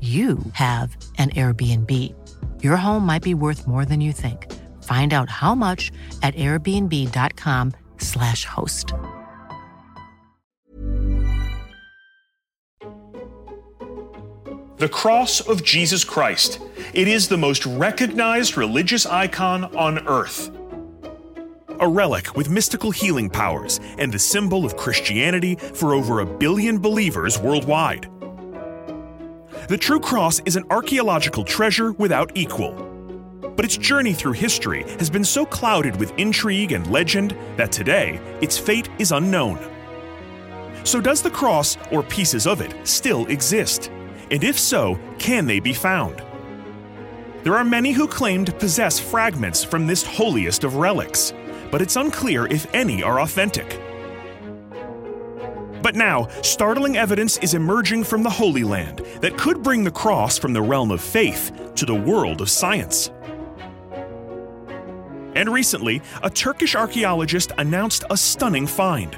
you have an Airbnb. Your home might be worth more than you think. Find out how much at airbnb.com/slash host. The cross of Jesus Christ. It is the most recognized religious icon on earth. A relic with mystical healing powers and the symbol of Christianity for over a billion believers worldwide. The True Cross is an archaeological treasure without equal. But its journey through history has been so clouded with intrigue and legend that today its fate is unknown. So, does the cross, or pieces of it, still exist? And if so, can they be found? There are many who claim to possess fragments from this holiest of relics, but it's unclear if any are authentic. But now, startling evidence is emerging from the Holy Land that could bring the cross from the realm of faith to the world of science. And recently, a Turkish archaeologist announced a stunning find,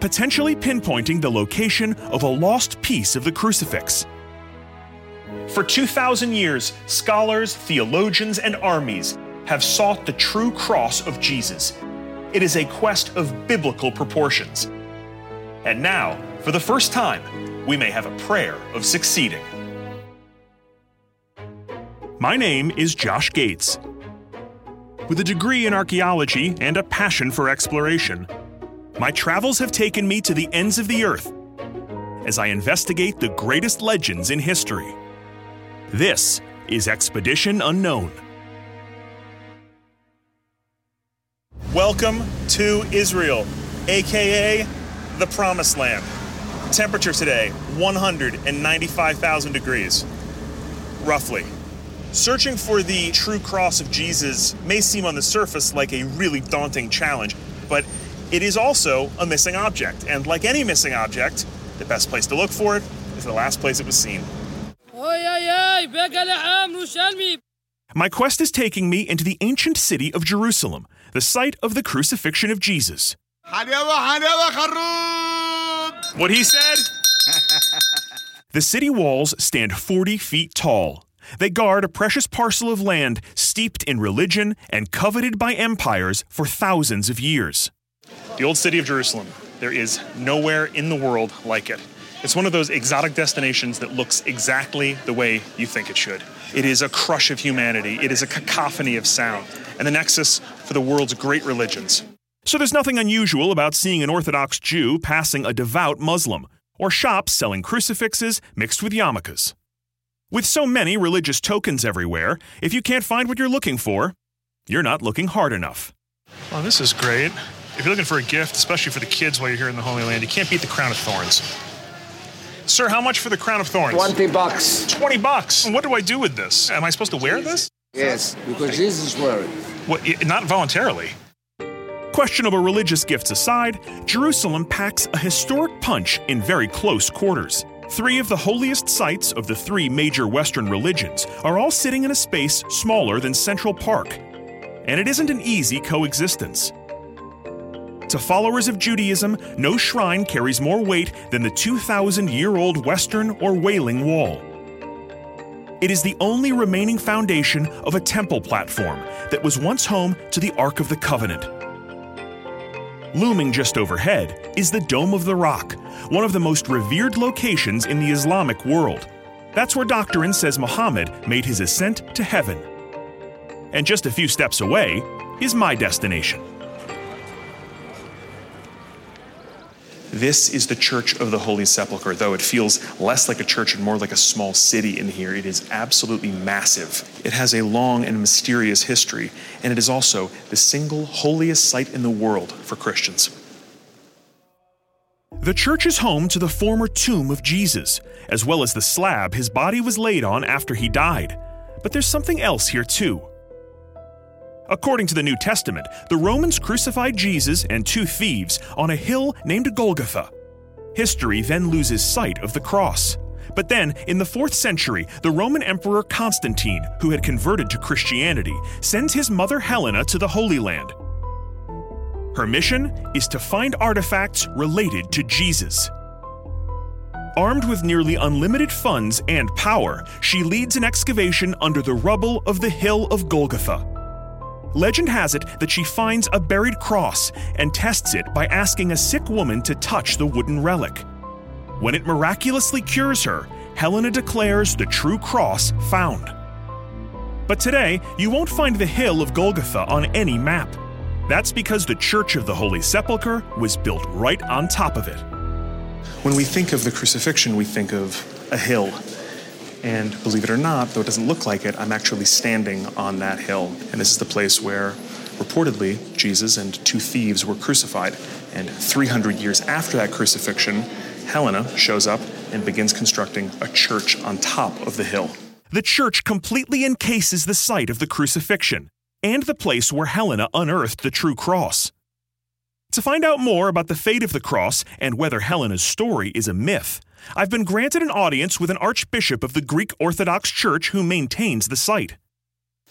potentially pinpointing the location of a lost piece of the crucifix. For 2,000 years, scholars, theologians, and armies have sought the true cross of Jesus. It is a quest of biblical proportions. And now, for the first time, we may have a prayer of succeeding. My name is Josh Gates. With a degree in archaeology and a passion for exploration, my travels have taken me to the ends of the earth as I investigate the greatest legends in history. This is Expedition Unknown. Welcome to Israel, aka the Promised Land. Temperature today 195,000 degrees, roughly. Searching for the true cross of Jesus may seem on the surface like a really daunting challenge, but it is also a missing object. And like any missing object, the best place to look for it is the last place it was seen. My quest is taking me into the ancient city of Jerusalem, the site of the crucifixion of Jesus. What he said? the city walls stand 40 feet tall. They guard a precious parcel of land steeped in religion and coveted by empires for thousands of years. The old city of Jerusalem. There is nowhere in the world like it. It's one of those exotic destinations that looks exactly the way you think it should. It is a crush of humanity, it is a cacophony of sound, and the nexus for the world's great religions. So there's nothing unusual about seeing an Orthodox Jew passing a devout Muslim, or shops selling crucifixes mixed with yarmulkes. With so many religious tokens everywhere, if you can't find what you're looking for, you're not looking hard enough. Well, this is great. If you're looking for a gift, especially for the kids while you're here in the Holy Land, you can't beat the Crown of Thorns. Sir, how much for the Crown of Thorns? 20 bucks. 20 bucks. What do I do with this? Am I supposed to wear this? Yes, because Jesus wore it. What, not voluntarily. Questionable religious gifts aside, Jerusalem packs a historic punch in very close quarters. Three of the holiest sites of the three major Western religions are all sitting in a space smaller than Central Park. And it isn't an easy coexistence. To followers of Judaism, no shrine carries more weight than the 2,000 year old Western or Wailing Wall. It is the only remaining foundation of a temple platform that was once home to the Ark of the Covenant. Looming just overhead is the Dome of the Rock, one of the most revered locations in the Islamic world. That's where Doctrine says Muhammad made his ascent to heaven. And just a few steps away is my destination. This is the Church of the Holy Sepulchre, though it feels less like a church and more like a small city in here. It is absolutely massive. It has a long and mysterious history, and it is also the single holiest site in the world for Christians. The church is home to the former tomb of Jesus, as well as the slab his body was laid on after he died. But there's something else here, too. According to the New Testament, the Romans crucified Jesus and two thieves on a hill named Golgotha. History then loses sight of the cross. But then, in the 4th century, the Roman Emperor Constantine, who had converted to Christianity, sends his mother Helena to the Holy Land. Her mission is to find artifacts related to Jesus. Armed with nearly unlimited funds and power, she leads an excavation under the rubble of the Hill of Golgotha. Legend has it that she finds a buried cross and tests it by asking a sick woman to touch the wooden relic. When it miraculously cures her, Helena declares the true cross found. But today, you won't find the hill of Golgotha on any map. That's because the Church of the Holy Sepulchre was built right on top of it. When we think of the crucifixion, we think of a hill and believe it or not, though it doesn't look like it, I'm actually standing on that hill. And this is the place where, reportedly, Jesus and two thieves were crucified. And 300 years after that crucifixion, Helena shows up and begins constructing a church on top of the hill. The church completely encases the site of the crucifixion and the place where Helena unearthed the true cross. To find out more about the fate of the cross and whether Helena's story is a myth, I've been granted an audience with an archbishop of the Greek Orthodox Church who maintains the site.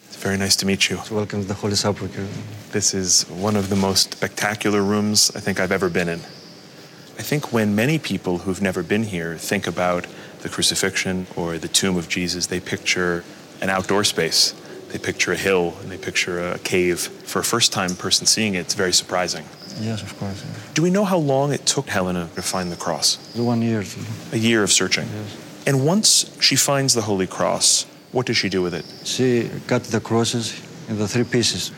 It's very nice to meet you. Welcome to the Holy Sepulchre. This is one of the most spectacular rooms I think I've ever been in. I think when many people who've never been here think about the crucifixion or the tomb of Jesus, they picture an outdoor space. They picture a hill and they picture a cave. For a first time person seeing it, it's very surprising. Yes, of course. Do we know how long it took Helena to find the cross? One year. A year of searching. Yes. And once she finds the Holy Cross, what does she do with it? She cut the crosses into three pieces.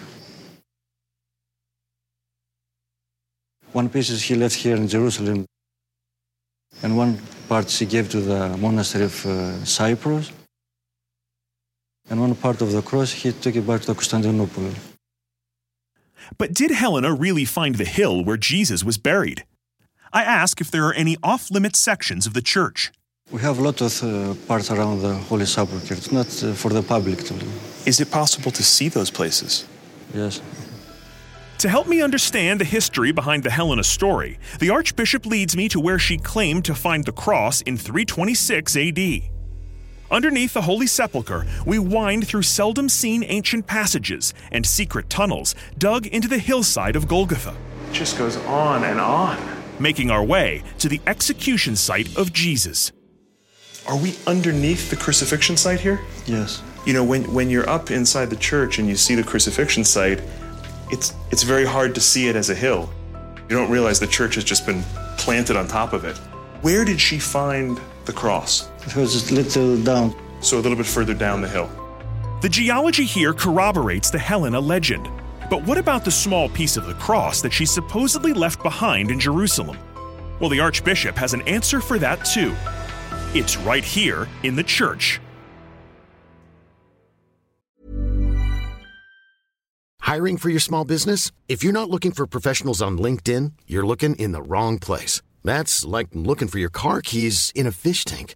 One piece she left here in Jerusalem, and one part she gave to the monastery of uh, Cyprus, and one part of the cross he took it back to Constantinople. But did Helena really find the hill where Jesus was buried? I ask if there are any off limits sections of the church. We have a lot of uh, parts around the Holy Sepulchre. It's not uh, for the public to. Is it possible to see those places? Yes. To help me understand the history behind the Helena story, the Archbishop leads me to where she claimed to find the cross in 326 AD. Underneath the Holy Sepulchre, we wind through seldom seen ancient passages and secret tunnels dug into the hillside of Golgotha. It just goes on and on, making our way to the execution site of Jesus. Are we underneath the crucifixion site here? Yes. You know, when, when you're up inside the church and you see the crucifixion site, it's, it's very hard to see it as a hill. You don't realize the church has just been planted on top of it. Where did she find the cross? It was a little down. So a little bit further down the hill. The geology here corroborates the Helena legend. But what about the small piece of the cross that she supposedly left behind in Jerusalem? Well, the Archbishop has an answer for that too. It's right here in the church. Hiring for your small business? If you're not looking for professionals on LinkedIn, you're looking in the wrong place. That's like looking for your car keys in a fish tank.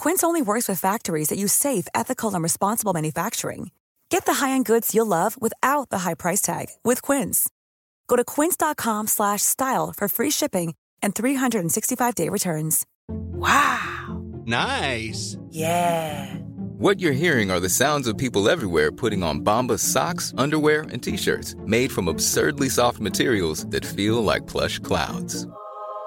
Quince only works with factories that use safe, ethical, and responsible manufacturing. Get the high-end goods you'll love without the high price tag with Quince. Go to quince.com/style for free shipping and 365-day returns. Wow. Nice. Yeah. What you're hearing are the sounds of people everywhere putting on Bombas socks, underwear, and t-shirts made from absurdly soft materials that feel like plush clouds.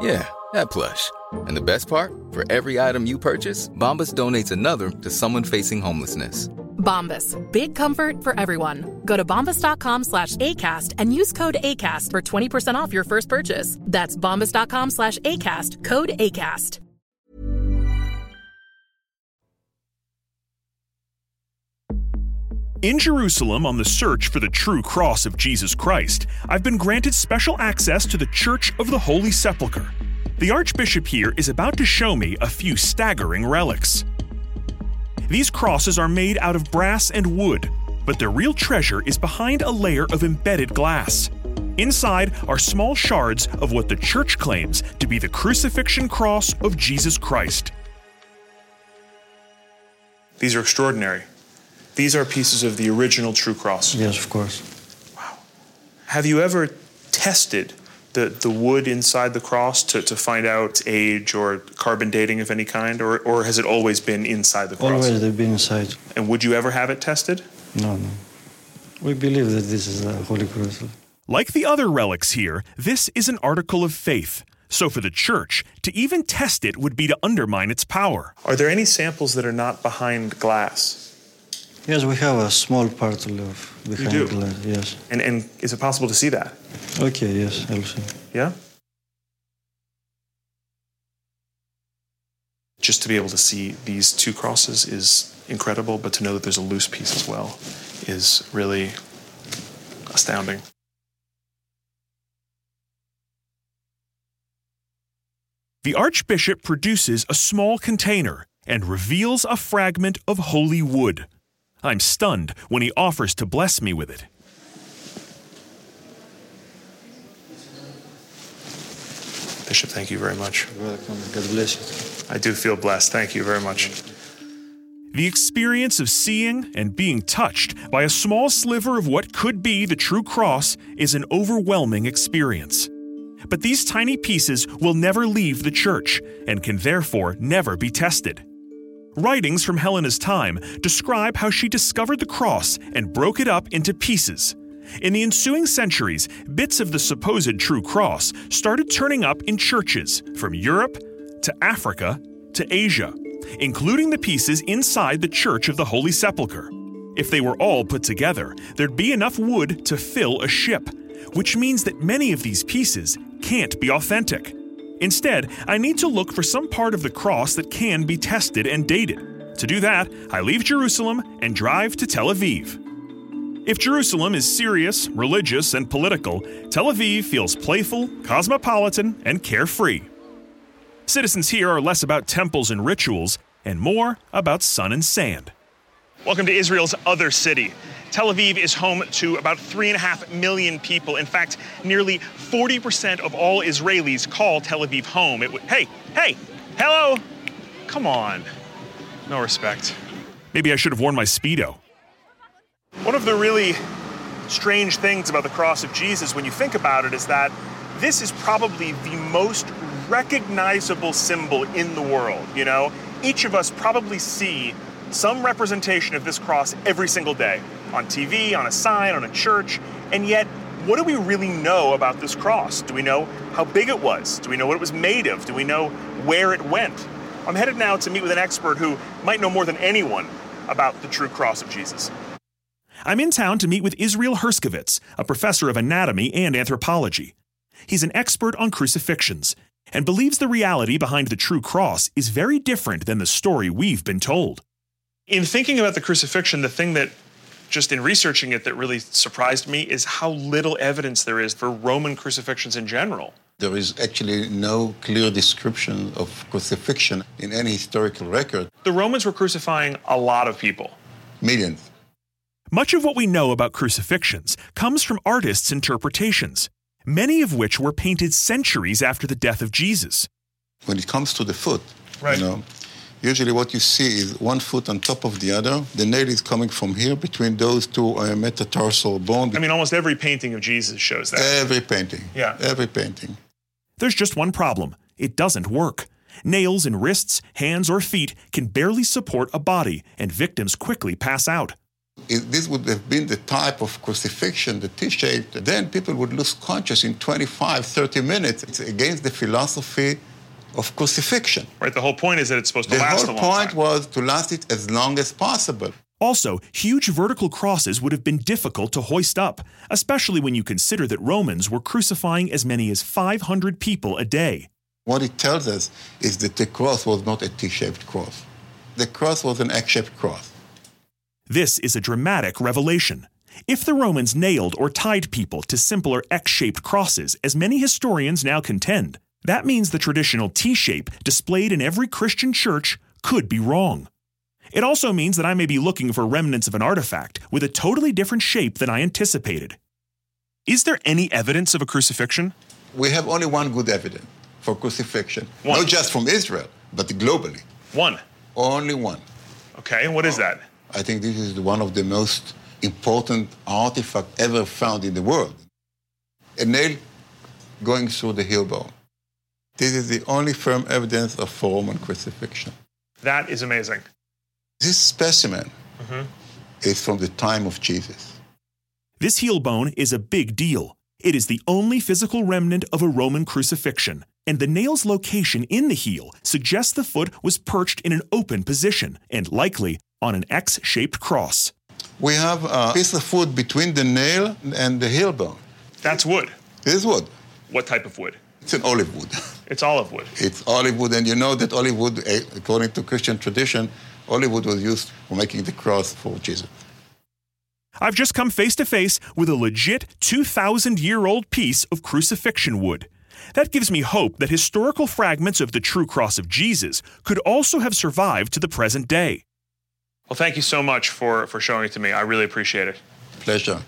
Yeah, that plush. And the best part? For every item you purchase, Bombas donates another to someone facing homelessness. Bombas. Big comfort for everyone. Go to bombas.com slash ACAST and use code ACAST for 20% off your first purchase. That's bombas.com slash ACAST. Code ACAST. In Jerusalem, on the search for the true cross of Jesus Christ, I've been granted special access to the Church of the Holy Sepulchre. The Archbishop here is about to show me a few staggering relics. These crosses are made out of brass and wood, but their real treasure is behind a layer of embedded glass. Inside are small shards of what the Church claims to be the crucifixion cross of Jesus Christ. These are extraordinary. These are pieces of the original true cross. Yes, of course. Wow. Have you ever tested the, the wood inside the cross to, to find out age or carbon dating of any kind, or, or has it always been inside the cross? Always they've been inside. And would you ever have it tested? No, no. We believe that this is the Holy Cross. Like the other relics here, this is an article of faith. So for the church, to even test it would be to undermine its power. Are there any samples that are not behind glass? Yes, we have a small part of behind do? glass. Yes. And, and is it possible to see that? Okay. Yes, I'll see. Yeah? Just to be able to see these two crosses is incredible, but to know that there's a loose piece as well is really astounding. The Archbishop produces a small container and reveals a fragment of holy wood. I'm stunned when he offers to bless me with it. Bishop, thank you very much. Welcome. God bless you. I do feel blessed. Thank you very much. The experience of seeing and being touched by a small sliver of what could be the true cross is an overwhelming experience. But these tiny pieces will never leave the church and can therefore never be tested. Writings from Helena's time describe how she discovered the cross and broke it up into pieces. In the ensuing centuries, bits of the supposed true cross started turning up in churches from Europe to Africa to Asia, including the pieces inside the Church of the Holy Sepulchre. If they were all put together, there'd be enough wood to fill a ship, which means that many of these pieces can't be authentic. Instead, I need to look for some part of the cross that can be tested and dated. To do that, I leave Jerusalem and drive to Tel Aviv. If Jerusalem is serious, religious, and political, Tel Aviv feels playful, cosmopolitan, and carefree. Citizens here are less about temples and rituals and more about sun and sand. Welcome to Israel's other city. Tel Aviv is home to about 3.5 million people. In fact, nearly 40% of all Israelis call Tel Aviv home. It w- hey, hey, hello! Come on. No respect. Maybe I should have worn my Speedo. One of the really strange things about the cross of Jesus, when you think about it, is that this is probably the most recognizable symbol in the world. You know, each of us probably see some representation of this cross every single day on TV, on a sign, on a church, and yet what do we really know about this cross? Do we know how big it was? Do we know what it was made of? Do we know where it went? I'm headed now to meet with an expert who might know more than anyone about the true cross of Jesus. I'm in town to meet with Israel Hershkovitz, a professor of anatomy and anthropology. He's an expert on crucifixions and believes the reality behind the true cross is very different than the story we've been told. In thinking about the crucifixion, the thing that just in researching it that really surprised me is how little evidence there is for Roman crucifixions in general. There is actually no clear description of crucifixion in any historical record. The Romans were crucifying a lot of people. Millions. Much of what we know about crucifixions comes from artists' interpretations, many of which were painted centuries after the death of Jesus. When it comes to the foot, right. you know, Usually, what you see is one foot on top of the other. The nail is coming from here between those two uh, metatarsal bones. I mean, almost every painting of Jesus shows that. Every painting. Yeah. Every painting. There's just one problem it doesn't work. Nails in wrists, hands, or feet can barely support a body, and victims quickly pass out. If this would have been the type of crucifixion, the T-shaped, then people would lose consciousness in 25, 30 minutes. It's against the philosophy of crucifixion. Right. The whole point is that it's supposed to the last a long The whole point time. was to last it as long as possible. Also, huge vertical crosses would have been difficult to hoist up, especially when you consider that Romans were crucifying as many as 500 people a day. What it tells us is that the cross was not a T shaped cross, the cross was an X shaped cross. This is a dramatic revelation. If the Romans nailed or tied people to simpler X shaped crosses, as many historians now contend, that means the traditional T shape displayed in every Christian church could be wrong. It also means that I may be looking for remnants of an artifact with a totally different shape than I anticipated. Is there any evidence of a crucifixion? We have only one good evidence for crucifixion, One. not just from Israel, but globally. One. Only one. Okay, what is that? I think this is one of the most important artifacts ever found in the world. A nail going through the heel bone. This is the only firm evidence of Roman crucifixion. That is amazing. This specimen Mhm. is from the time of Jesus. This heel bone is a big deal. It is the only physical remnant of a Roman crucifixion, and the nail's location in the heel suggests the foot was perched in an open position and likely on an X shaped cross. We have a piece of wood between the nail and the heel bone. That's wood. This is wood. What type of wood? It's an olive wood. It's olive wood. It's olive wood, and you know that olive wood, eh, according to Christian tradition, olive wood was used for making the cross for Jesus. I've just come face to face with a legit 2,000 year old piece of crucifixion wood. That gives me hope that historical fragments of the true cross of Jesus could also have survived to the present day. Well, thank you so much for, for showing it to me. I really appreciate it. Pleasure.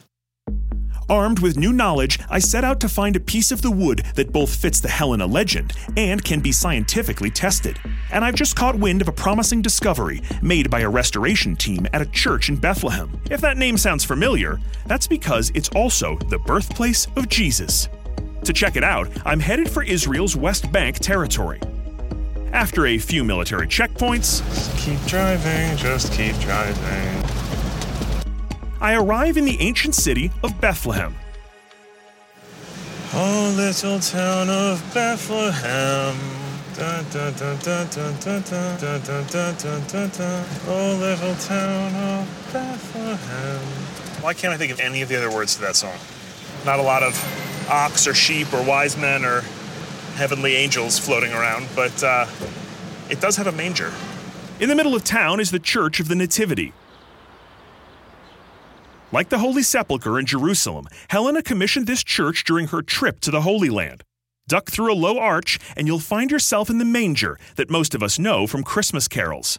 Armed with new knowledge, I set out to find a piece of the wood that both fits the Helena legend and can be scientifically tested. And I've just caught wind of a promising discovery made by a restoration team at a church in Bethlehem. If that name sounds familiar, that's because it's also the birthplace of Jesus. To check it out, I'm headed for Israel's West Bank territory. After a few military checkpoints, keep driving, just keep driving. I arrive in the ancient city of Bethlehem. Oh, little town of Bethlehem. Da, da, da, da, da, da, da, da, da, da, da, da, da. Oh, little town of Bethlehem. Why can't I think of any of the other words to that song? Not a lot of ox or sheep or wise men or heavenly angels floating around, but uh, it does have a manger. In the middle of town is the Church of the Nativity. Like the Holy Sepulchre in Jerusalem, Helena commissioned this church during her trip to the Holy Land. Duck through a low arch, and you'll find yourself in the manger that most of us know from Christmas carols.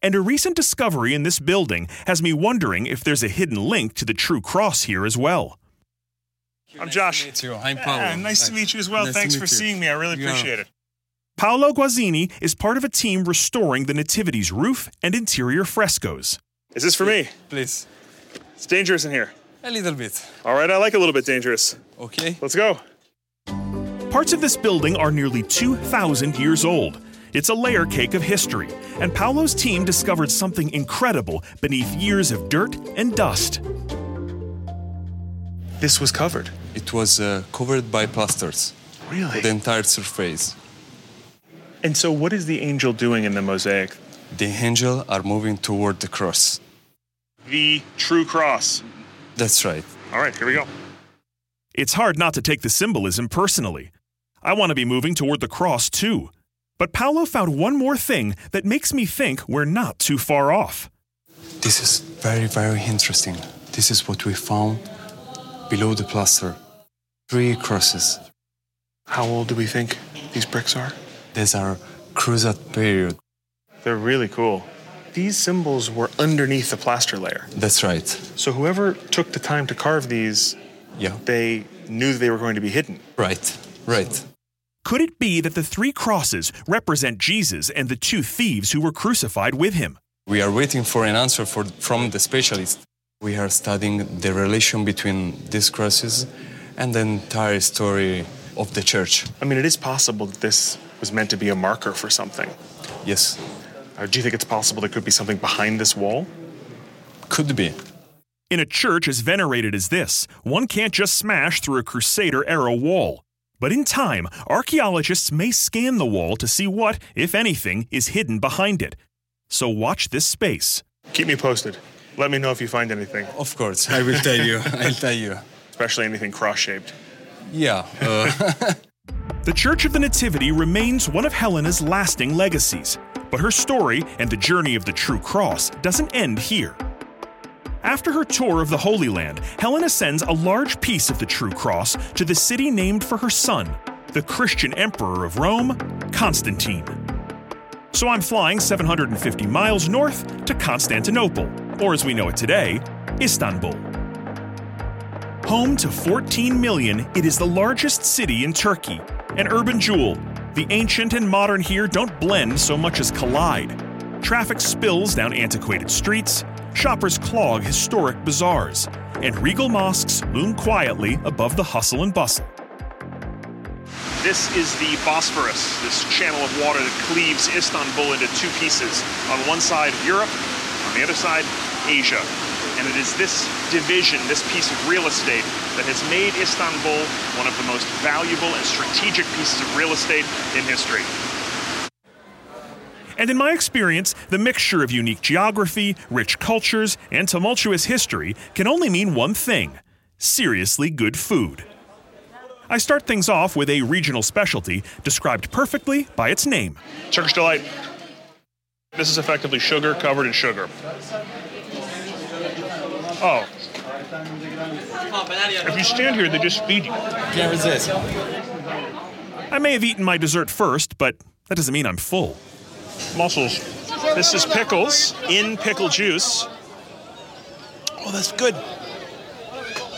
And a recent discovery in this building has me wondering if there's a hidden link to the true cross here as well. I'm Josh. Nice to meet you. I'm Paolo. Yeah, nice to meet you as well. Nice Thanks for you. seeing me. I really Yeah. appreciate it. Paolo Guazzini is part of a team restoring the Nativity's roof and interior frescoes. Is this for me? Please. It's dangerous in here. A little bit. All right, I like a little bit dangerous. Okay. Let's go. Parts of this building are nearly 2,000 years old. It's a layer cake of history, and Paolo's team discovered something incredible beneath years of dirt and dust. This was covered. It was uh, covered by plasters. Really? The entire surface. And so, what is the angel doing in the mosaic? The angel are moving toward the cross. The true cross. That's right. All right, here we go. It's hard not to take the symbolism personally. I want to be moving toward the cross too. But Paolo found one more thing that makes me think we're not too far off. This is very, very interesting. This is what we found below the plaster. Three crosses. How old do we think these bricks are? These are Crusade period. They're really cool. These symbols were underneath the plaster layer. That's right. So whoever took the time to carve these, Yeah. they knew they were going to be hidden. Right. Right. Could it be that the three crosses represent Jesus and the two thieves who were crucified with him? We are waiting for an answer for, from the specialist. We are studying the relation between these crosses and the entire story of the church. I mean, it is possible that this was meant to be a marker for something. Yes, Or do you think it's possible there could be something behind this wall? could be. In a church as venerated as this, one can't just smash through a Crusader era wall. But in time, archaeologists may scan the wall to see what, if anything, is hidden behind it. So watch this space. Keep me posted. Let me know if you find anything, Of course, I will tell you. I'll tell you. especially anything cross shaped. Yeah. Uh, The Church of the Nativity remains one of Helena's lasting legacies, but her story and the journey of the true cross doesn't end here. After her tour of the Holy Land, Helena sends a large piece of the true cross to the city named for her son, the Christian emperor of Rome, Constantine. So I'm flying 750 miles north to Constantinople, or as we know it today, Istanbul. Home to 14 million, it is the largest city in Turkey, an urban jewel. The ancient and modern here don't blend so much as collide. Traffic spills down antiquated streets, shoppers clog historic bazaars, and regal mosques loom quietly above the hustle and bustle. This is the Bosphorus, this channel of water that cleaves Istanbul into two pieces. On one side, Europe, on the other side, Asia. And it is this division, this piece of real estate, that has made Istanbul one of the most valuable and strategic pieces of real estate in history. And in my experience, the mixture of unique geography, rich cultures, and tumultuous history can only mean one thing seriously good food. I start things off with a regional specialty described perfectly by its name Turkish Delight. This is effectively sugar covered in sugar. Oh. If you stand here, they just feed you. can't resist. I may have eaten my dessert first, but that doesn't mean I'm full. Mussels. This is pickles in pickle juice. Oh, that's good.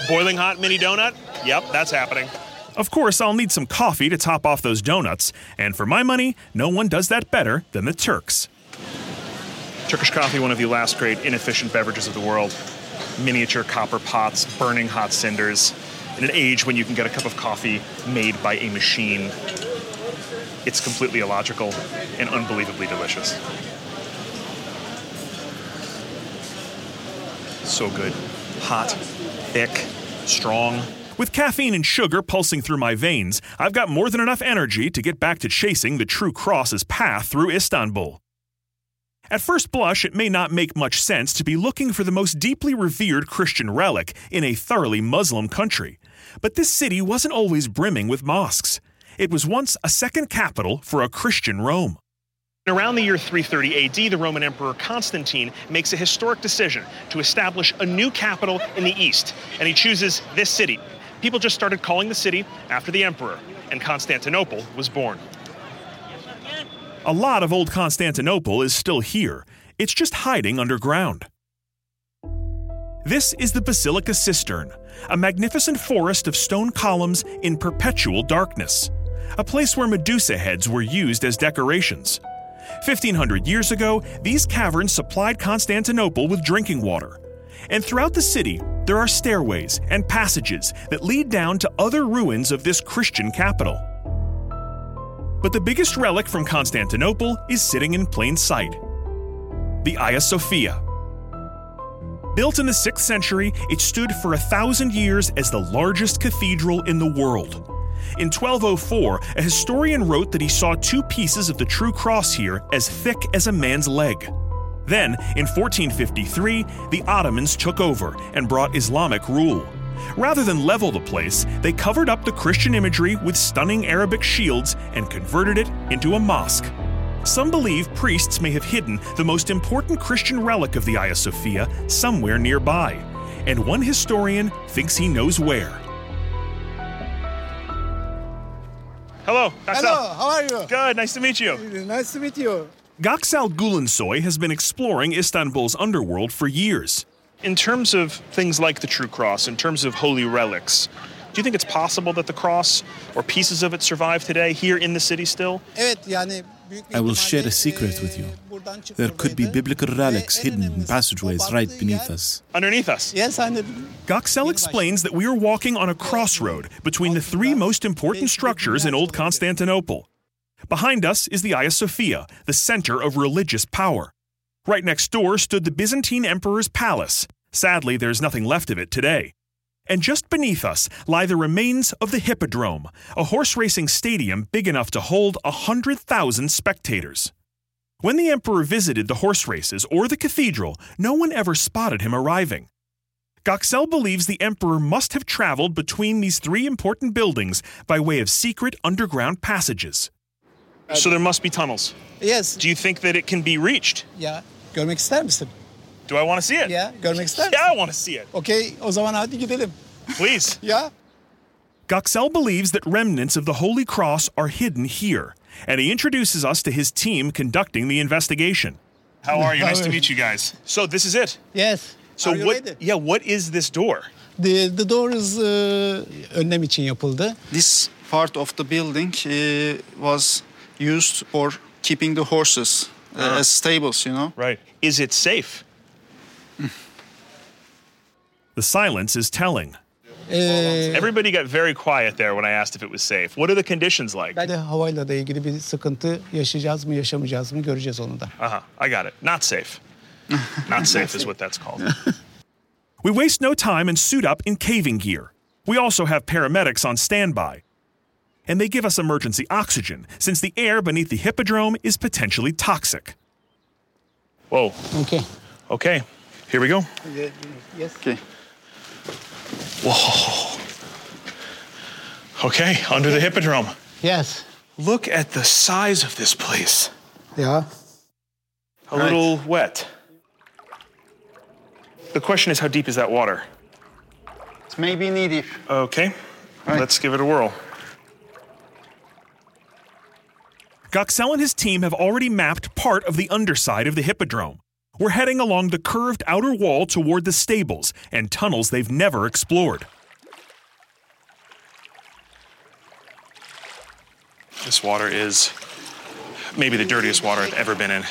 Boiling hot mini donut? Yep, that's happening. Of course, I'll need some coffee to top off those donuts, and for my money, no one does that better than the Turks. Turkish coffee, one of the last great inefficient beverages of the world. Miniature copper pots, burning hot cinders. In an age when you can get a cup of coffee made by a machine, it's completely illogical and unbelievably delicious. So good. Hot, thick, strong. With caffeine and sugar pulsing through my veins, I've got more than enough energy to get back to chasing the true cross's path through Istanbul. At first blush, it may not make much sense to be looking for the most deeply revered Christian relic in a thoroughly Muslim country. But this city wasn't always brimming with mosques. It was once a second capital for a Christian Rome. Around the year 330 AD, the Roman Emperor Constantine makes a historic decision to establish a new capital in the east, and he chooses this city. People just started calling the city after the emperor, and Constantinople was born. A lot of old Constantinople is still here, it's just hiding underground. This is the Basilica Cistern, a magnificent forest of stone columns in perpetual darkness, a place where Medusa heads were used as decorations. 1500 years ago, these caverns supplied Constantinople with drinking water. And throughout the city, there are stairways and passages that lead down to other ruins of this Christian capital. But the biggest relic from Constantinople is sitting in plain sight the Hagia Sophia. Built in the 6th century, it stood for a thousand years as the largest cathedral in the world. In 1204, a historian wrote that he saw two pieces of the true cross here as thick as a man's leg. Then, in 1453, the Ottomans took over and brought Islamic rule. Rather than level the place, they covered up the Christian imagery with stunning Arabic shields and converted it into a mosque. Some believe priests may have hidden the most important Christian relic of the Hagia Sophia somewhere nearby, and one historian thinks he knows where. Hello, Hello, how are you? Good, nice to meet you. Nice to meet you. Göksel Gülensoy has been exploring Istanbul's underworld for years. In terms of things like the True Cross, in terms of holy relics, do you think it's possible that the cross or pieces of it survive today here in the city still? I will share a secret with you. There could be biblical relics hidden in passageways right beneath us. Underneath us? Yes, I know. Göksel explains that we are walking on a crossroad between the three most important structures in Old Constantinople. Behind us is the Hagia Sophia, the center of religious power. Right next door stood the Byzantine Emperor's palace. Sadly, there's nothing left of it today. And just beneath us lie the remains of the Hippodrome, a horse racing stadium big enough to hold 100,000 spectators. When the emperor visited the horse races or the cathedral, no one ever spotted him arriving. Göksel believes the emperor must have traveled between these three important buildings by way of secret underground passages. So there must be tunnels. Yes. Do you think that it can be reached? Ya görmek ister misin? Do I want to see it? Ya görmek ister misin? Yeah, I want to see it. Okey, o zaman hadi gidelim. Please. yeah. Göksel believes that remnants of the Holy Cross are hidden here, and he introduces us to his team conducting the investigation. How are you? Nice to meet you guys. So this is it. Yes. So Are you what? ready? Yeah. What is this door? The, the door is uh, önlem için yapıldı. This part of the building uh, was used for keeping the horses uh, Ah. as stables, you know. Right. Is it safe? the silence is telling. Ee, Everybody got very quiet there when I asked if it was safe. What are the conditions like? ben de havayla da ilgili bir sıkıntı yaşayacağız mı yaşamayacağız mı göreceğiz onu da. Uh huh. I got it. Not safe. Not safe is what that's called. we waste no time and suit up in caving gear. We also have paramedics on standby. And they give us emergency oxygen since the air beneath the hippodrome is potentially toxic. Whoa. Okay. Okay. Here we go. Yes. Okay. Whoa. Okay, under the hippodrome. Yes. Look at the size of this place. Yeah. A little wet. The question is, how deep is that water? It's maybe knee deep. Okay, let's give it a whirl. Göksel and his team have already mapped part of the underside of the hippodrome. We're heading along the curved outer wall toward the stables and tunnels they've never explored. This water is maybe the dirtiest water I've ever been in.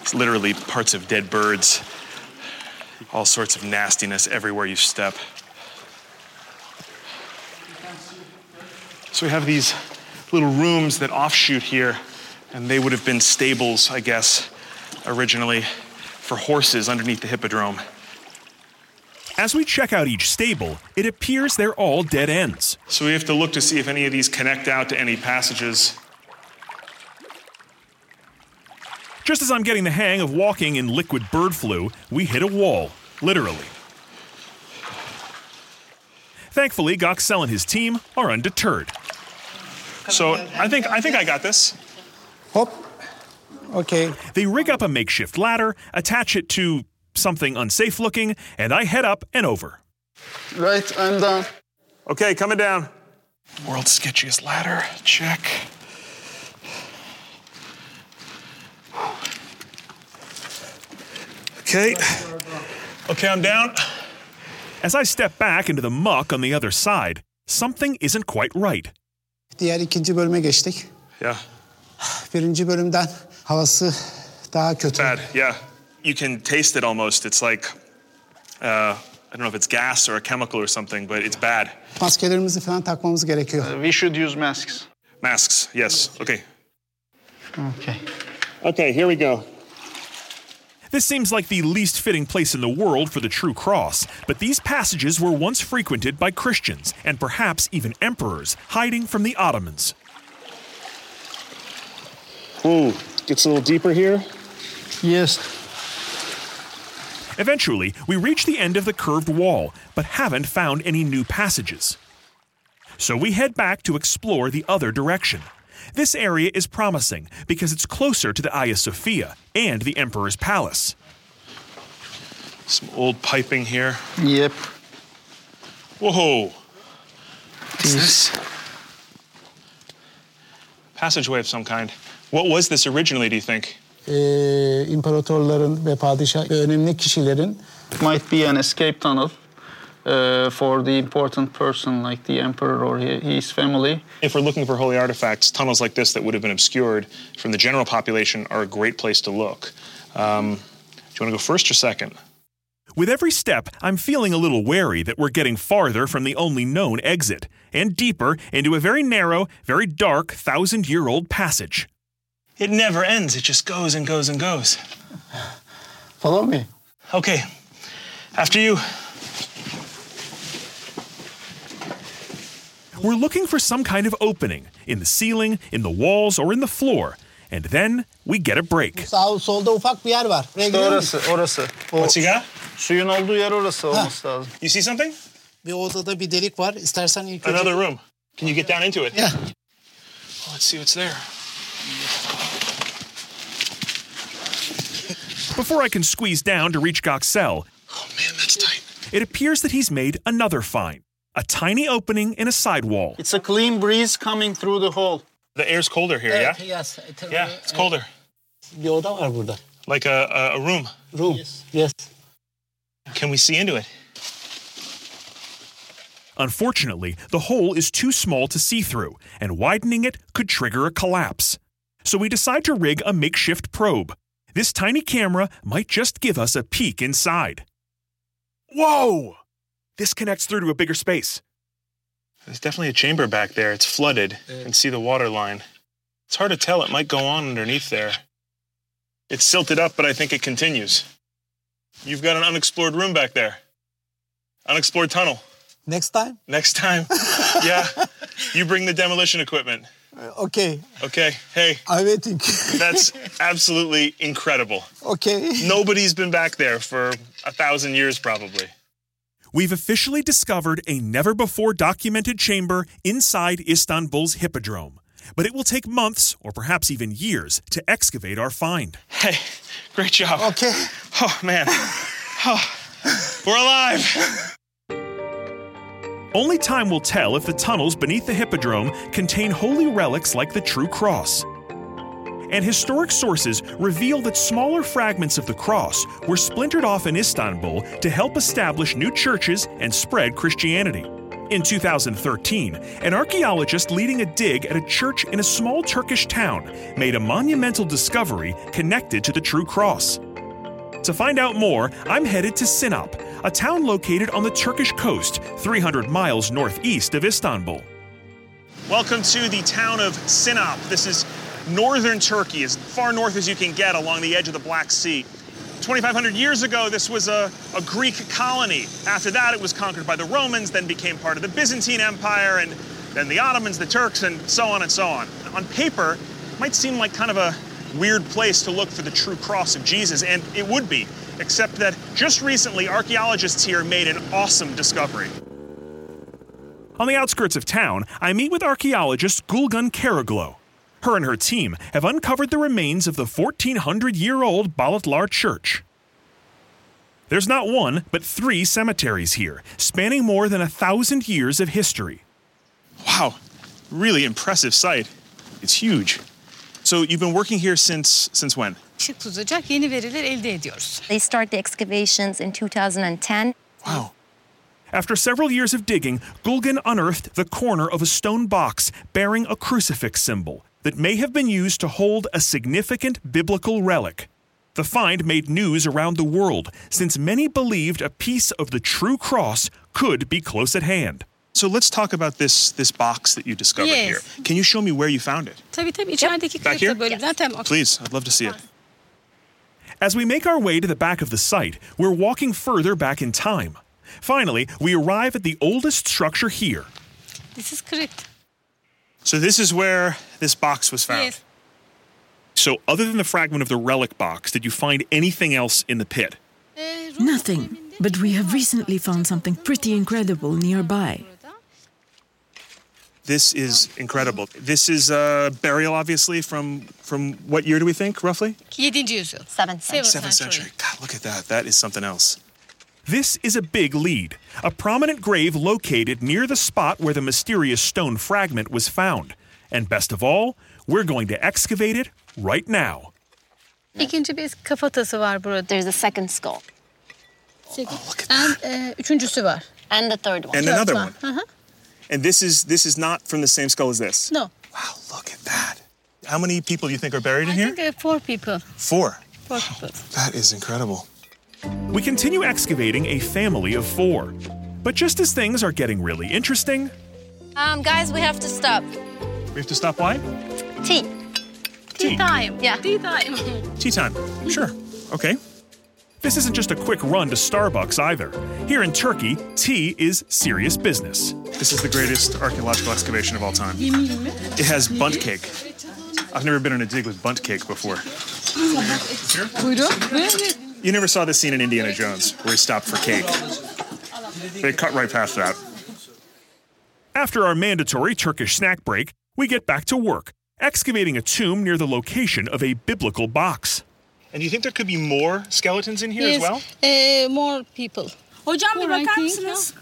It's literally parts of dead birds, all sorts of nastiness everywhere you step. So we have these little rooms that offshoot here, and they would have been stables, I guess, originally for horses underneath the hippodrome. As we check out each stable, it appears they're all dead ends. So we have to look to see if any of these connect out to any passages. Just as I'm getting the hang of walking in liquid bird flu, we hit a wall, literally. Thankfully, Göksel and his team are undeterred. So I think I think I got this. Hop. Okay. They rig up a makeshift ladder, attach it to something unsafe looking, and I head up and over. Right, I'm done. Okay, coming down. World's sketchiest ladder. Check. Okay. Okay, I'm down. As I step back into the muck on the other side, something isn't quite right. Diğer ikinci bölüme geçtik. Yeah. Birinci bölümden havası daha kötü. Bad. Yeah. You can taste it almost. It's like Uh, I don't know if it's gas or a chemical or something, but it's bad. Maskelerimizi falan takmamız gerekiyor. Uh, we should use masks. Masks, yes. Okay. Okay. Okay, here we go. This seems like the least fitting place in the world for the true cross, but these passages were once frequented by Christians and perhaps even emperors hiding from the Ottomans. Ooh, gets a little deeper here. Yes. Eventually, we reach the end of the curved wall, but haven't found any new passages. So we head back to explore the other direction. This area is promising because it's closer to the Hagia Sophia and the Emperor's Palace. Some old piping here. Yep. Whoa! What's this? Passageway of some kind. What was this originally, do you think? Ee, imparatorların ve padişah ve önemli kişilerin Might be an escape tunnel uh, for the important person like the emperor or his family. If we're looking for holy artifacts, tunnels like this that would have been obscured from the general population are a great place to look. Um, do you want to go first or second? With every step, I'm feeling a little wary that we're getting farther from the only known exit and deeper into a very narrow, very dark, thousand year old passage. It never ends, it just goes and goes and goes. Follow me. Okay, after you. We're looking for some kind of opening in the ceiling, in the walls, or in the floor. And then we get a break. Sağ solda ufak bir yer var. Buraya İşte orası, orası. O What's he got? suyun olduğu yer orası olması lazım. You see something? Bir odada bir delik var. İstersen ilk önce... Another room. Can you get down into it? Yeah. Let's see what's there. Before I can squeeze down to reach Göksel, Oh man, that's tight. it appears that he's made another find a tiny opening in a side wall. It's a clean breeze coming through the hole. The air's colder here, yeah? Yes. Yeah, it's colder. Bir oda var burada. Like a, a, a room. Room. Yes. Can we see into it? Unfortunately, the hole is too small to see through, and widening it could trigger a collapse. So we decide to rig a makeshift probe. This tiny camera might just give us a peek inside. Whoa! This connects through to a bigger space. There's definitely a chamber back there. It's flooded. You can see the water line. It's hard to tell. It might go on underneath there. It's silted up, but I think it continues. You've got an unexplored room back there. Unexplored tunnel. Next time? Next time, yeah, you bring the demolition equipment. Uh, okay. Okay, hey, I'm waiting. that's absolutely incredible. okay. Nobody's been back there for a thousand years, probably. We've officially discovered a never before documented chamber inside Istanbul's Hippodrome. But it will take months, or perhaps even years, to excavate our find. Hey, great job. Okay. Oh, man. Oh, we're alive. Only time will tell if the tunnels beneath the Hippodrome contain holy relics like the True Cross. And historic sources reveal that smaller fragments of the cross were splintered off in Istanbul to help establish new churches and spread Christianity. In 2013, an archaeologist leading a dig at a church in a small Turkish town made a monumental discovery connected to the True Cross. To find out more, I'm headed to Sinop, a town located on the Turkish coast, 300 miles northeast of Istanbul. Welcome to the town of Sinop. This is northern Turkey, as far north as you can get along the edge of the Black Sea. 2,500 years ago, this was a, a Greek colony. After that, it was conquered by the Romans, then became part of the Byzantine Empire, and then the Ottomans, the Turks, and so on and so on. On paper, it might seem like kind of a weird place to look for the true cross of Jesus, and it would be, except that just recently, archaeologists here made an awesome discovery. On the outskirts of town, I meet with archaeologist Gülgün Köroğlu. Her and her team have uncovered the remains of the 1400 year old Balatlar Church. There's not one, but three cemeteries here, spanning more than a thousand years of history. Wow, really impressive site. It's huge. So you've been working here since since when? Işık tutacak yeni veriler elde ediyoruz. They start the excavations in 2010. Wow. After several years of digging, Gülgün unearthed the corner of a stone box bearing a crucifix symbol that may have been used to hold a significant biblical relic. The find made news around the world since many believed a piece of the true cross could be close at hand. So let's talk about this this box that you discovered Yes. here. Can you show me where you found it? Tabii tabii içerideki Back here? bölümden tamam. Please, I'd love to see it. As we make our way to the back of the site, we're walking further back in time. Finally, we arrive at the oldest structure here. This is crypt. So this is where this box was found. Yes. So, other than the fragment of the relic box, did you find anything else in the pit? Nothing. But we have recently found something pretty incredible nearby. This is incredible. This is a burial, obviously, from from what year do we think, roughly? 7. yüzyıl. 7th Seventh Seventh century. God, look at that. That is something else. This is a big lead, a prominent grave located near the spot where the mysterious stone fragment was found. And best of all, we're going to excavate it right now. İkinci bir kafatası var burada. There's a second skull. Oh, and, e, üçüncüsü var. And the third one. And another one. Hı hı. And this is this is not from the same skull as this. No. Wow, look at that. How many people do you think are buried in I here? think uh, four people. Four. Four people. That is incredible. We continue excavating a family of four. But just as things are getting really interesting, Um, guys, we have to stop. We have to stop why? Tea. Tea time. Yeah. Tea time. Tea time. Sure. Okay. This isn't just a quick run to Starbucks either. Here in Turkey, tea is serious business. This is the greatest archaeological excavation of all time. It has Bundt cake. I've never been on a dig with Bundt cake before. You never saw this scene in Indiana Jones where he stopped for cake. They cut right past that. After our mandatory Turkish snack break, we get back to work, excavating a tomb near the location of a biblical box. And do you think there could be more skeletons in here Yes. as well? e, more people. Hocam bir More, I bakar think, mısınız?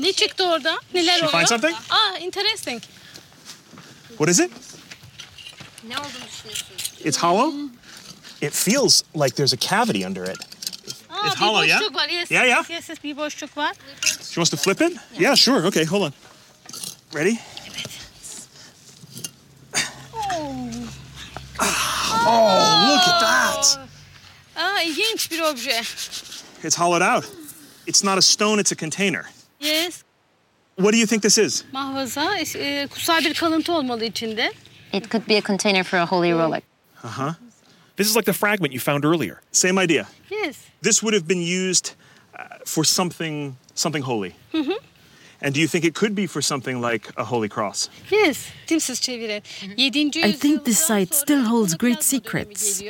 Ne çıktı orada? Neler Did you oluyor? find something? Ah, interesting. What is it? Ne olduğunu düşünüyorsunuz? It's hollow? It feels like there's a cavity under it. Aa, It's bir hollow, yeah? boşluk var. Yes, Yeah, yeah. yes, yes, yes, bir boşluk var. She wants to flip it? Yeah, sure. Okay, hold on. Ready? Ah, oh, look at that. Aa, ilginç bir obje. It's hollowed out. It's not a stone, it's a container. Yes. What do you think this is? Mahvaza, e, kutsal bir kalıntı olmalı içinde. It could be a container for a holy relic. Uh huh. This is like the fragment you found earlier. Same idea. Yes. This would have been used uh, for something something holy. Hı hı. And do you think it could be for something like a holy cross? Yes. Timsiz çevirin. 7. I think this site still holds great secrets.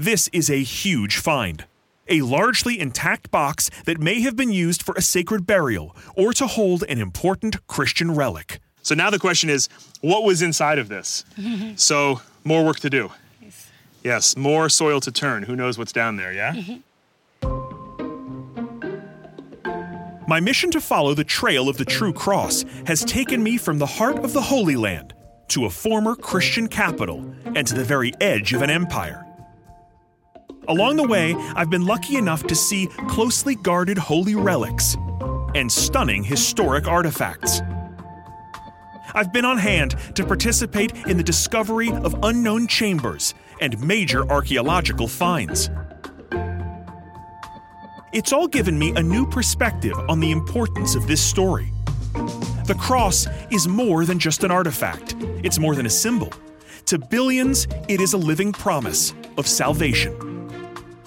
This is a huge find. A largely intact box that may have been used for a sacred burial or to hold an important Christian relic. So now the question is, what was inside of this? So more work to do. Yes, more soil to turn. Who knows what's down there, yeah? My mission to follow the trail of the true cross has taken me from the heart of the Holy Land to a former Christian capital and to the very edge of an empire. Along the way, I've been lucky enough to see closely guarded holy relics and stunning historic artifacts. I've been on hand to participate in the discovery of unknown chambers and major archaeological finds. It's all given me a new perspective on the importance of this story. The cross is more than just an artifact, it's more than a symbol. To billions, it is a living promise of salvation.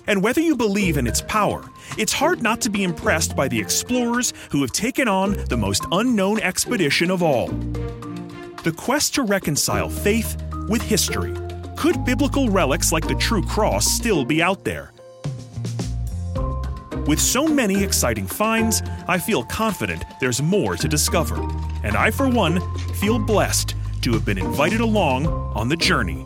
And whether you believe in its power, it's hard not to be impressed by the explorers who have taken on the most unknown expedition of all. The quest to reconcile faith with history. Could biblical relics like the True Cross still be out there? With so many exciting finds, I feel confident there's more to discover. And I, for one, feel blessed to have been invited along on the journey.